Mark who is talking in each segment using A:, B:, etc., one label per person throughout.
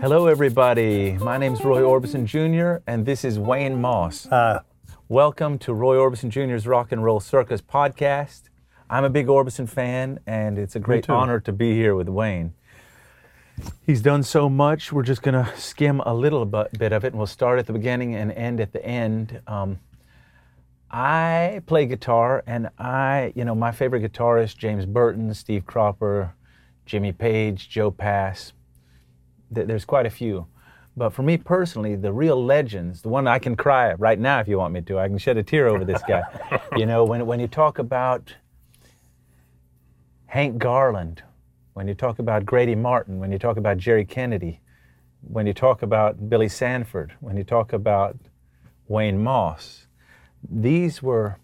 A: Hello, everybody. My name is Roy Orbison Jr., and this is Wayne Moss.
B: Uh,
A: Welcome to Roy Orbison Jr.'s Rock and Roll Circus podcast. I'm a big Orbison fan, and it's a great
B: too.
A: honor to be here with Wayne. He's done so much. We're just going to skim a little bu- bit of it, and we'll start at the beginning and end at the end. Um, I play guitar, and I, you know, my favorite guitarist, James Burton, Steve Cropper, Jimmy Page, Joe Pass. Th- There's quite a few. But for me personally, the real legends, the one I can cry at right now if you want me to, I can shed a tear over this guy. you know, when, when you talk about Hank Garland, when you talk about Grady Martin, when you talk about Jerry Kennedy, when you talk about Billy Sanford, when you talk about Wayne Moss, these were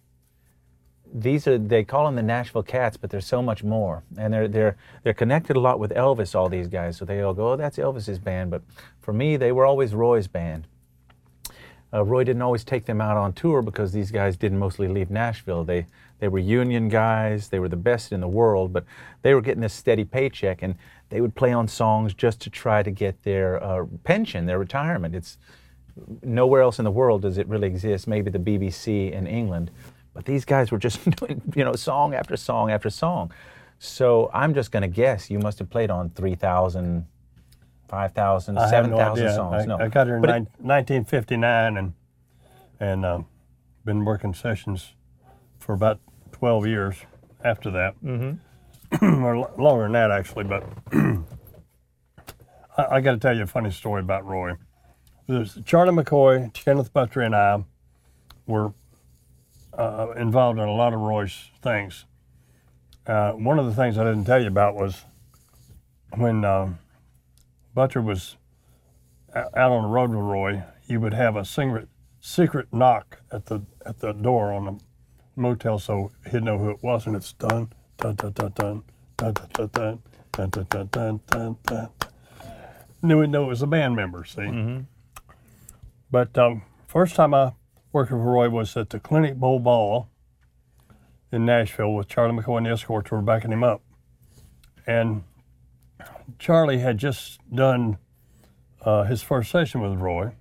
A: these are they call them the Nashville Cats, but there's so much more, and they're they're they're connected a lot with Elvis. All these guys, so they all go, oh, that's Elvis's band. But for me, they were always Roy's band. Uh, Roy didn't always take them out on tour because these guys didn't mostly leave Nashville. They they were union guys. They were the best in the world, but they were getting this steady paycheck, and they would play on songs just to try to get their uh, pension, their retirement. It's nowhere else in the world does it really exist. Maybe the BBC in England, but these guys were just doing you know song after song after song. So I'm just going to guess you must have played on 3,000, 5,000, 7,000
B: no
A: songs.
B: I,
A: no,
B: I got here in
A: But it-
B: 1959 and and um, been working sessions for about 12 years after that, mm-hmm. or lo- longer than that actually. But I, I got to tell you a funny story about Roy. There's Charlie McCoy, Kenneth Buttrey, and I were uh, involved in a lot of Roy's things. Uh, one of the things I didn't tell you about was when um, Buttrey was out on the road with Roy, he would have a secret secret knock at the at the door on the motel, so he'd know who it was, and it's dun dun dun dun dun dun dun dun dun dun dun dun dun dun. Knew know it was a band member. See, but um, first time I worked with Roy was at the Clinic Bowl Ball in Nashville with Charlie McCoy and the Escorts. Were backing him up, and Charlie had just done uh, his first session with Roy,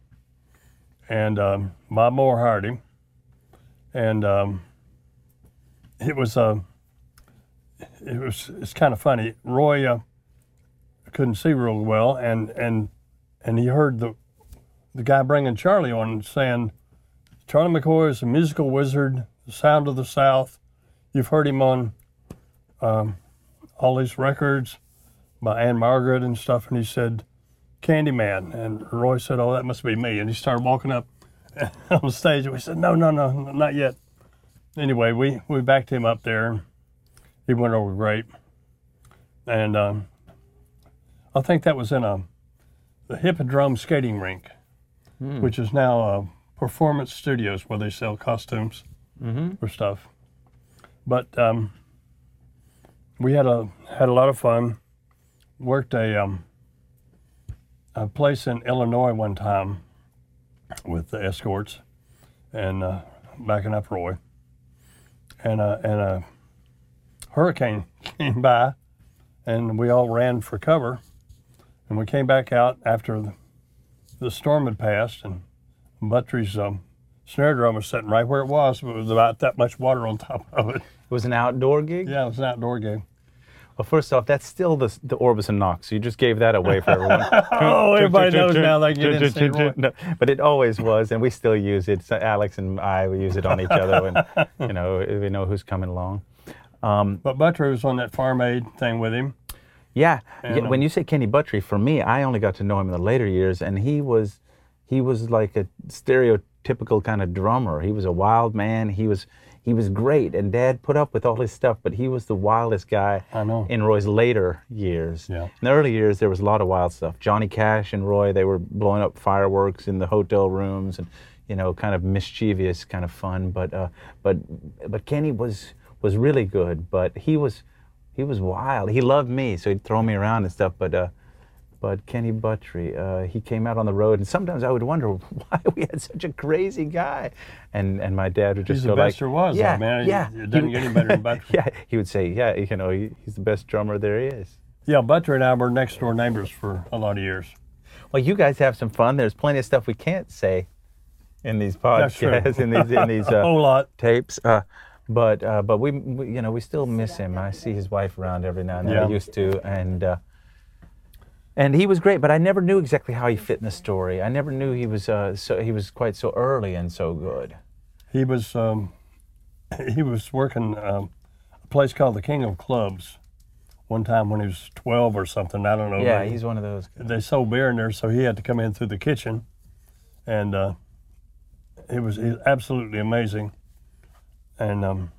B: and um, Bob Moore hired him, and um, it was uh, it was it's kind of funny. Roy uh, couldn't see real well, and and and he heard the the guy bringing Charlie on saying, "Charlie McCoy is a musical wizard, the sound of the South. You've heard him on um, all these records." by Ann-Margret and stuff, and he said, Candyman. And Roy said, Oh, that must be me. And he started walking up on the stage. We said, No, no, no, not yet. Anyway, we, we backed him up there. He went over great. And um, I think that was in a the Hippodrome skating rink, which is now uh, Performance Studios where they sell costumes or stuff. But um, we had a had a lot of fun. Worked a um, a place in Illinois one time with the escorts and uh, backing up Roy, and uh, and a hurricane came by, and we all ran for cover, and we came back out after the, the storm had passed, and Buttrey's um, snare drum was sitting right where it was, but it was about that much water on top of it.
A: it was an outdoor gig.
B: Yeah, it was an outdoor game.
A: Well, first off, that's still the the Orbison knocks. You just gave that away for everyone.
B: Oh, everybody knows now they can get in and see Roy.
A: No, but it always was, and we still use it. So Alex and I, we use it on each other when, you know, we know who's coming along. Um,
B: But Buttrey was on that Farm Aid thing with him.
A: Yeah,
B: And,
A: yeah, when you say Kenny Buttrey, for me, I only got to know him in the later years, and he was, he was like a stereotypical kind of drummer. He was a wild man. He was, he was great, and Dad put up with all his stuff, but he was the wildest guy
B: I know.
A: in Roy's later years.
B: Yeah.
A: In the early years, there was a lot of wild stuff. Johnny Cash and Roy, they were blowing up fireworks in the hotel rooms and, you know, kind of mischievous, kind of fun. But, uh, but, but Kenny was was really good. But he was he was wild. He loved me, so he'd throw me around and stuff. But uh, but Kenny Buttrey, uh, he came out on the road, and sometimes I would wonder why we had such a crazy guy. And and my dad would just
B: He's
A: go
B: the best
A: like,
B: there was, though,
A: yeah,
B: man.
A: yeah.
B: It doesn't get any better than Buttrey.
A: yeah, he would say, yeah, you know, he, he's the best drummer there is.
B: Yeah, Buttrey and I were next door neighbors for a lot of years.
A: Well, you guys have some fun. There's plenty of stuff we can't say in these podcasts, in these in these uh,
B: whole lot.
A: tapes. Uh, but uh, but we, we you know we still miss him. I see his wife around every now and then. I used to, and uh, and he was great. But I never knew exactly how he fit in the story. I never knew he was uh, so he was quite so early and so good.
B: He was um, he was working um, a place called the King of Clubs one time when he was 12 or something. I don't know.
A: Yeah,
B: but
A: he's one of those.
B: they sold beer in there, so he had to come in through the kitchen, and uh, it was he was absolutely amazing. And um,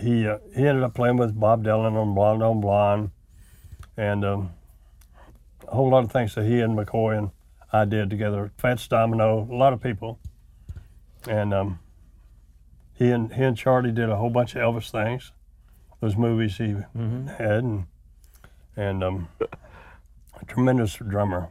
B: he uh, he ended up playing with Bob Dylan on Blonde on Blonde, and um, a whole lot of things that he and McCoy and I did together. Fats Domino, a lot of people, and um, he and he and Charlie did a whole bunch of Elvis things, those movies he had, and and um, a tremendous drummer.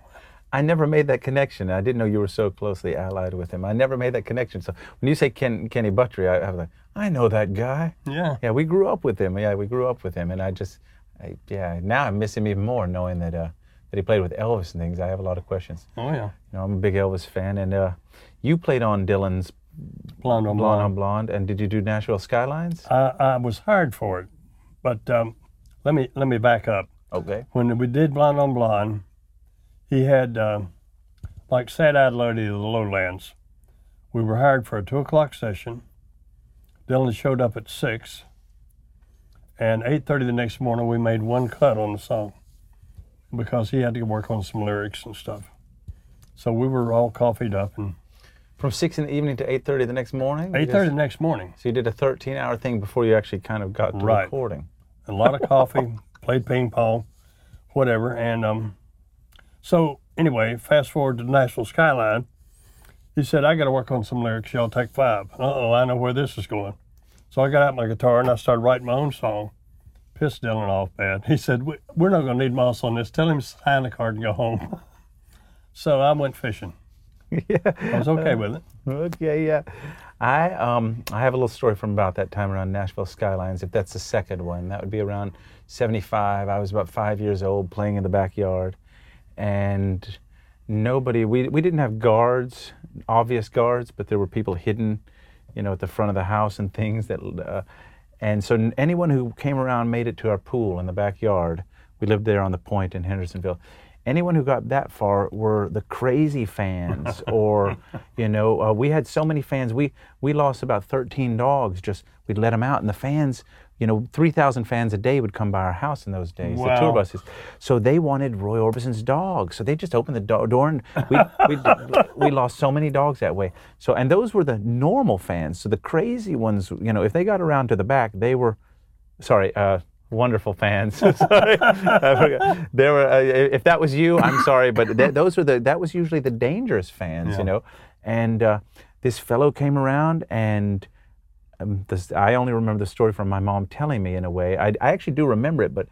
A: I never made that connection. I didn't know you were so closely allied with him. I never made that connection. So when you say Ken, Kenny Buttrey, I, I was like, I know that guy.
B: Yeah.
A: Yeah, we grew up with him. Yeah, we grew up with him, and I just, I, yeah, now I miss him even more, knowing that uh, that he played with Elvis and things. I have a lot of questions.
B: Oh yeah.
A: You know, I'm a big Elvis fan, and uh, you played on Dylan's
B: Blonde on
A: Blonde
B: Blonde.
A: on Blonde, and did you do Nashville Skylines?
B: I, I was hired for it, but um, let me let me back up.
A: Okay.
B: When we did Blonde on Blonde, he had uh, like Sad Eyed Lady of the Lowlands. We were hired for a two o'clock session. Dylan showed up at six, and eight thirty the next morning we made one cut on the song because he had to work on some lyrics and stuff. So we were all coffeeed up, and
A: From six in the evening to eight thirty the next morning.
B: eight thirty the next morning.
A: So you did a 13-hour thing before you actually kind of got to
B: Right.
A: recording.
B: a lot of coffee, played ping pong, whatever. And um, so anyway, fast forward to the Nashville Skyline. He said, "I got to work on some lyrics. Y'all take five. Uh oh, I know where this is going. So I got out my guitar and I started writing my own song. Pissed Dylan off bad. He said, "We- "We're not going to need Moss on this. Tell him to sign the card and go home." so I went fishing.
A: yeah.
B: I was okay with it.
A: Okay, yeah. I um I have a little story from about that time around Nashville Skylines. If that's the second one, that would be around '75. I was about five years old, playing in the backyard, and nobody. We we didn't have guards, obvious guards, but there were people hidden, you know, at the front of the house and things that. Uh, and so anyone who came around made it to our pool in the backyard. We lived there on the point in Hendersonville. Anyone who got that far were the crazy fans, or you know, uh, we had so many fans. We we lost about 13 dogs. Just we'd let them out, and the fans, you know, 3,000 fans a day would come by our house in those days. The tour
B: Wow.
A: buses. So they wanted Roy Orbison's dog. So they just opened the do- door, and we we we lost so many dogs that way. So and those were the normal fans. So the crazy ones, you know, if they got around to the back, they were sorry, uh, wonderful fans. sorry, There were. Uh, if that was you, I'm sorry, but th- those were the. That was usually the dangerous fans,
B: Yeah.
A: you know. And uh, this fellow came around, and um, this, I only remember the story from my mom telling me in a way. I, I actually do remember it, but.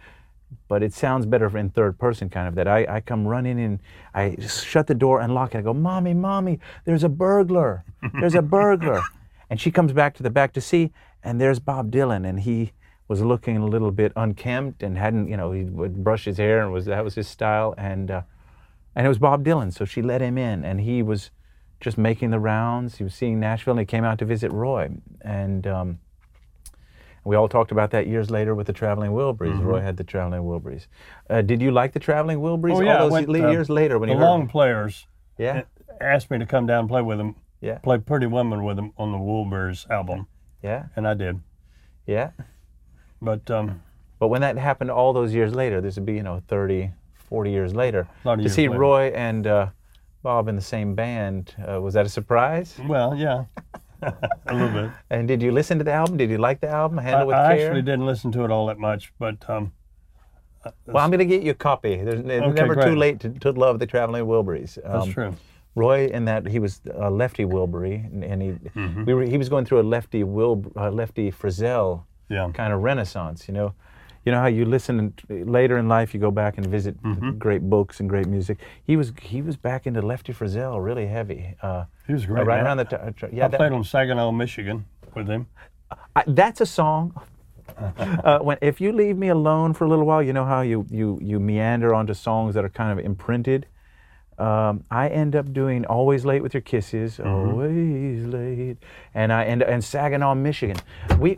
A: But it sounds better in third person, kind of. That I, I come running in, I shut the door and lock it. I go, Mommy, Mommy, there's a burglar. There's a burglar. And she comes back to the back to see, and there's Bob Dylan, and he was looking a little bit unkempt and hadn't, you know, he would brush his hair and was that was his style, and uh, and it was Bob Dylan. So she let him in, and he was just making the rounds. He was seeing Nashville, and he came out to visit Roy, and um, we all talked about that years later with the Traveling Wilburys. Roy had the Traveling Wilburys. Uh, did you like the Traveling Wilburys
B: Oh, yeah,
A: all those
B: went, uh,
A: years later when
B: the
A: you
B: long
A: heard?
B: players
A: Yeah,
B: asked me to come down and play with them.
A: yeah,
B: Play Pretty Woman with them on the Wilburys album,
A: yeah,
B: and I did.
A: yeah.
B: But um,
A: But when that happened all those years later, this would be, you know, 30, 40 years later,
B: Lot of
A: to
B: years
A: see
B: later.
A: Roy and uh, Bob in the same band, uh, was that a surprise?
B: well, yeah, a little bit.
A: And did you listen to the album? Did you like the album,
B: I,
A: Handle with
B: I
A: Care?
B: actually didn't listen to it all that much, but um,
A: Well, I'm going to get you a copy. There's it's
B: Okay,
A: never too late to, to love the Traveling Wilburys.
B: that's
A: Um,
B: true.
A: Roy, in that he was a lefty Wilbury, and, and he
B: Mm-hmm.
A: we were, he was going through a lefty Wil uh, lefty Frizzell
B: Yeah.
A: kind of renaissance. You know, You know how you listen and later in life you go back and visit great books and great music. He was he was back into Lefty Frizzell really heavy. Uh,
B: He was great.
A: right
B: man.
A: around the t- uh, yeah.
B: I
A: that-
B: played on Saginaw, Michigan with him.
A: I, that's a song. uh, when if you leave me alone for a little while, you know how you you you meander onto songs that are kind of imprinted. Um, I end up doing "Always Late with Your Kisses," "Always Late," and I end and Saginaw, Michigan. We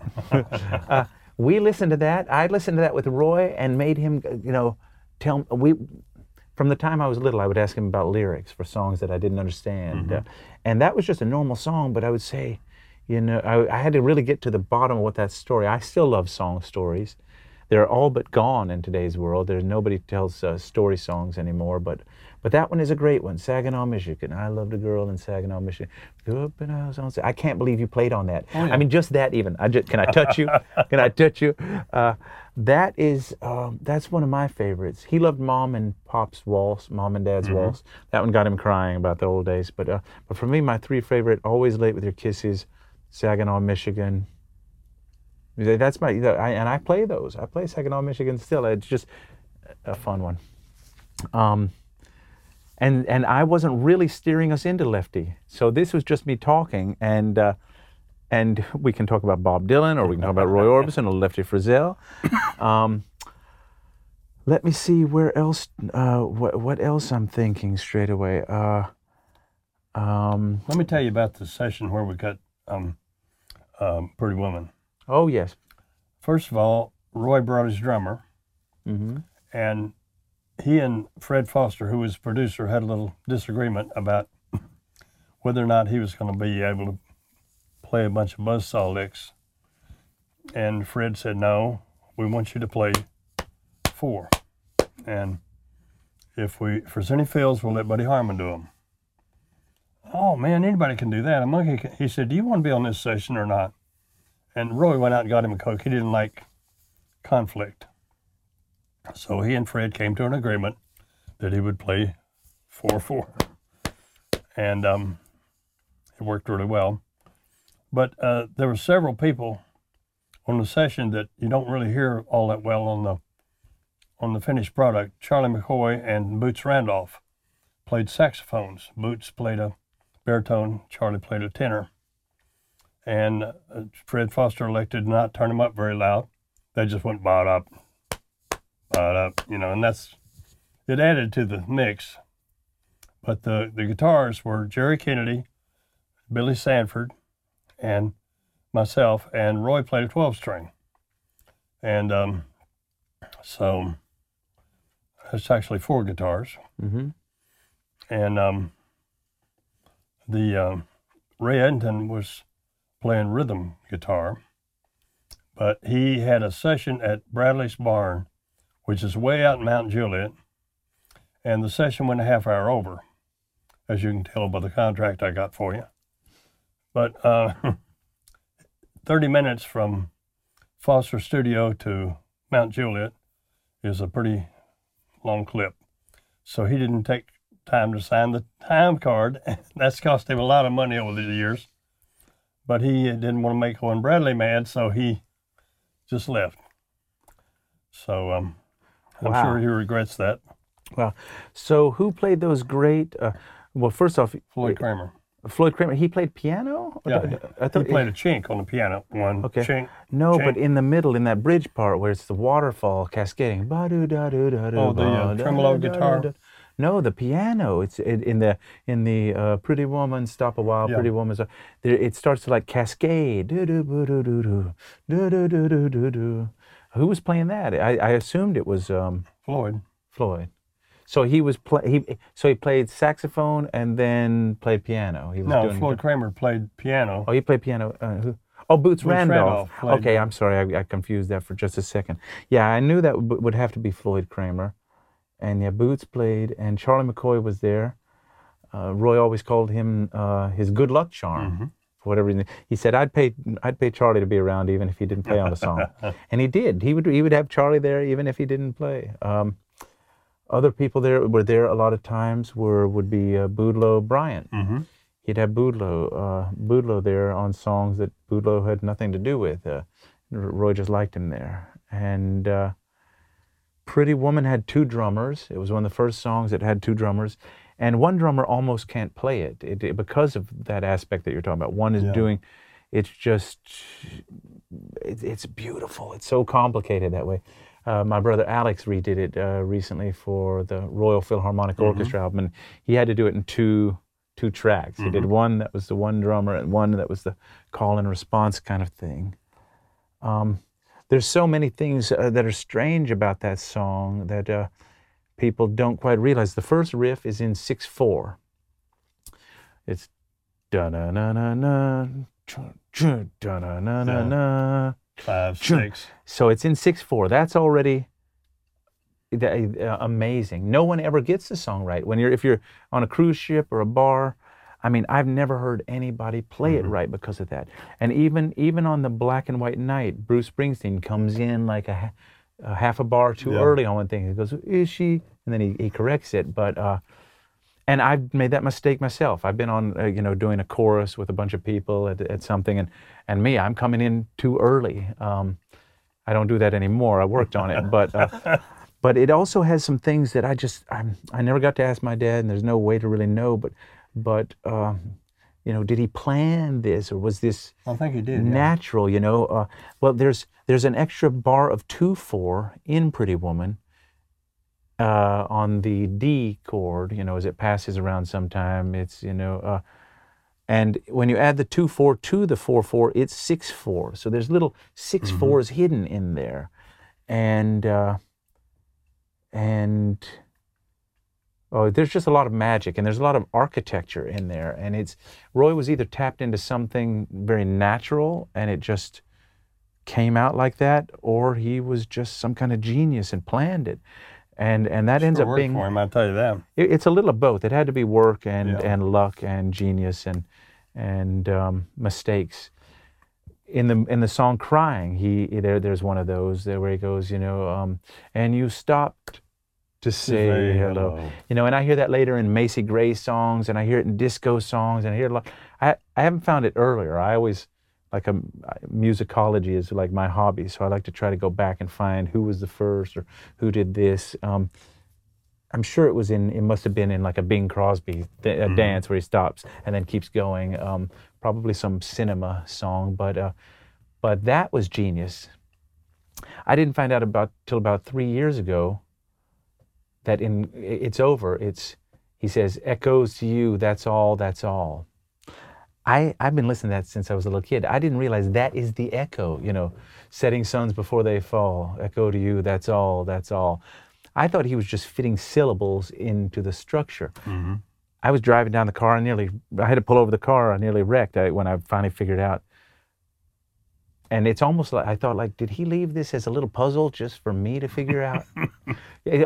A: uh, we listened to that. I listened to that with Roy and made him, you know, tell we. From the time I was little, I would ask him about lyrics for songs that I didn't understand, uh, and that was just a normal song. But I would say, you know, I, I had to really get to the bottom of what that story. I still love song stories. They're all but gone in today's world. There's nobody tells uh, story songs anymore. But but that one is a great one. Saginaw, Michigan. I loved a girl in Saginaw, Michigan. Grew up in a house on. I can't believe you played on that. I mean, just that even. I just can I touch you? can I touch you? Uh, that is um, that's one of my favorites. He loved Mom and Pop's waltz, Mom and Dad's waltz. That one got him crying about the old days. But uh, but for me, my three favorite: Always Late with Your Kisses, Saginaw, Michigan. That's my I, and I play those. I play Saginaw, Michigan still. It's just a fun one. Um, and and I wasn't really steering us into Lefty. So this was just me talking, and uh, and we can talk about Bob Dylan, or we can talk about Roy Orbison or Lefty Frizzell. Um, let me see where else. Uh, what what else I'm thinking straight away. Uh, um,
B: Let me tell you about the session where we got um, um, Pretty Woman.
A: oh yes.
B: First of all, Roy brought his drummer,
A: hmm
B: and he and Fred Foster, who was producer, had a little disagreement about whether or not he was going to be able to play a bunch of buzzsaw licks. And Fred said, "No, we want you to play four, and if we if there's any fills, we'll let Buddy Harman do them." Oh man, anybody can do that. A monkey. Can. He said, "Do you want to be on this session or not?" And Roy went out and got him a coke. He didn't like conflict. So he and Fred came to an agreement that he would play 4 4. And um, it worked really well. But uh, there were several people on the session that you don't really hear all that well on the on the finished product. Charlie McCoy and Boots Randolph played saxophones. Boots played a baritone, Charlie played a tenor. And uh, Fred Foster elected not turn them up very loud. They just went bot up, bot up, you know, and that's it added to the mix. But the, the guitars were Jerry Kennedy, Billy Sanford, and myself, and Roy played a 12 string. And um, so it's actually four guitars.
A: hmm
B: And um, the um, Ray Edenton was playing rhythm guitar, but he had a session at Bradley's Barn, which is way out in Mount Juliet, and the session went a half hour over, as you can tell by the contract I got for you. But uh, 30 minutes from Foster Studio to Mount Juliet is a pretty long clip. So he didn't take time to sign the time card. That's cost him a lot of money over the years. But he didn't want to make Owen Bradley mad, so he just left. So um, I'm sure he regrets that.
A: Wow. So who played those great? Uh, well, first off,
B: Floyd Cramer.
A: Floyd Cramer. He played piano.
B: Yeah,
A: I
B: he played a chink on the piano. One
A: Okay.
B: chink.
A: No,
B: chink.
A: but in the middle, in that bridge part where it's the waterfall cascading.
B: Oh, the, uh, tremolo guitar?
A: No, the piano. It's in, in the in the uh, Pretty Woman, Stop a While,
B: Yeah.
A: Pretty Woman. There, it starts to like cascade. Do-do-boo-do-do-do, do-do-do-do-do-do. Who was playing that? I, I assumed it was um,
B: Floyd.
A: Floyd. So he was play, he so he played saxophone and then played piano. He was
B: No,
A: doing
B: Floyd Cramer played piano.
A: Oh, he played piano. Uh, who? Oh, Boots,
B: Boots
A: Randolph.
B: Randolph
A: okay, I'm sorry, I, I confused that for just a second. Yeah, I knew that w- would have to be Floyd Cramer, and yeah, Boots played, and Charlie McCoy was there. Uh, Roy always called him uh, his good luck charm.
B: Mm-hmm.
A: Whatever reason, he said, "I'd pay, I'd pay Charlie to be around even if he didn't play on the song," and he did. He would, he would have Charlie there even if he didn't play. Um, other people there were there a lot of times were would be uh, Bryant
B: hmm
A: he'd have Boudleaux, uh, there on songs that Boudleaux had nothing to do with. Uh, Roy just liked him there, And uh, Pretty Woman had two drummers. It was one of the first songs that had two drummers. And one drummer almost can't play it, it, it because of that aspect that you're talking about. One is
B: Yeah.
A: doing, it's just, it, it's beautiful. It's so complicated that way. Uh, my brother Alex redid it uh, recently for the Royal Philharmonic Orchestra album, and he had to do it in two two tracks. He did one that was the one drummer, and one that was the call and response kind of thing. Um, there's so many things uh, that are strange about that song that uh, people don't quite realize. The first riff is in six four. It's da na na na na da na na na na.
B: Five, six.
A: So it's in six four. That's already uh, amazing. No one ever gets the song right. When you're if you're on a cruise ship or a bar, I mean, I've never heard anybody play it right because of that. And even even on the Black and White Night, Bruce Springsteen comes in like a, a half a bar too
B: Yeah.
A: early on one thing. He goes, "Is she?" And then he, he corrects it. But uh, and I've made that mistake myself. I've been on, uh, you know, doing a chorus with a bunch of people at, at something, and and me, I'm coming in too early. Um, I don't do that anymore. I worked on it, but uh, but it also has some things that I just I'm, I never got to ask my dad, and there's no way to really know. But but um, you know, did he plan this, or was this
B: I think he did. yeah.
A: natural? You know, uh, well, there's there's an extra bar of two four in Pretty Woman uh, on the D chord. You know, as it passes around sometime, it's you know. Uh, and when you add the two four to the four four, it's six four. So there's little 6 fours hidden in there, and uh, and oh, there's just a lot of magic and there's a lot of architecture in there. And it's Roy was either tapped into something very natural and it just came out like that, or he was just some kind of genius and planned it. And and that ends
B: Sure
A: up
B: worked
A: being
B: for him. I tell you that.
A: it, it's a little of both. It had to be work and,
B: Yeah.
A: and luck and genius and and um, mistakes. In the in the song "Crying," he there there's one of those there where he goes, you know, um, and you stopped to say, hello.
B: hello.
A: you know, and I hear that later in Macy Gray songs, and I hear it in disco songs, and I hear it a lot. I I haven't found it earlier. I always like a musicology is like my hobby, so I like to try to go back and find who was the first or who did this. Um, I'm sure it was in. It must have been in like a Bing Crosby th- a dance where he stops and then keeps going. Um, probably some cinema song, but uh, but that was genius. I didn't find out about till about three years ago that in it's over. It's he says echoes to you. That's all. That's all. I I've been listening to that since I was a little kid. I didn't realize that is the echo. You know, setting suns before they fall. Echo to you. That's all. That's all. I thought he was just fitting syllables into the structure. Mm-hmm. I was driving down the car and nearly, I had to pull over the car. I nearly wrecked I, when I finally figured out. And it's almost like I thought, like, did he leave this as a little puzzle just for me to figure out?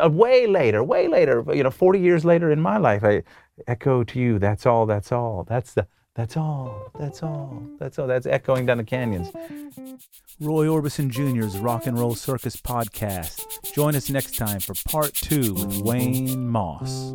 A: Uh, way later, way later, you know, 40 years later in my life, I echo to you. That's all. That's all. That's the. That's all. That's all. That's all. That's echoing down the canyons. Roy Orbison Jr.'s Rock and Roll Circus podcast. Join us next time for part two with Wayne Moss.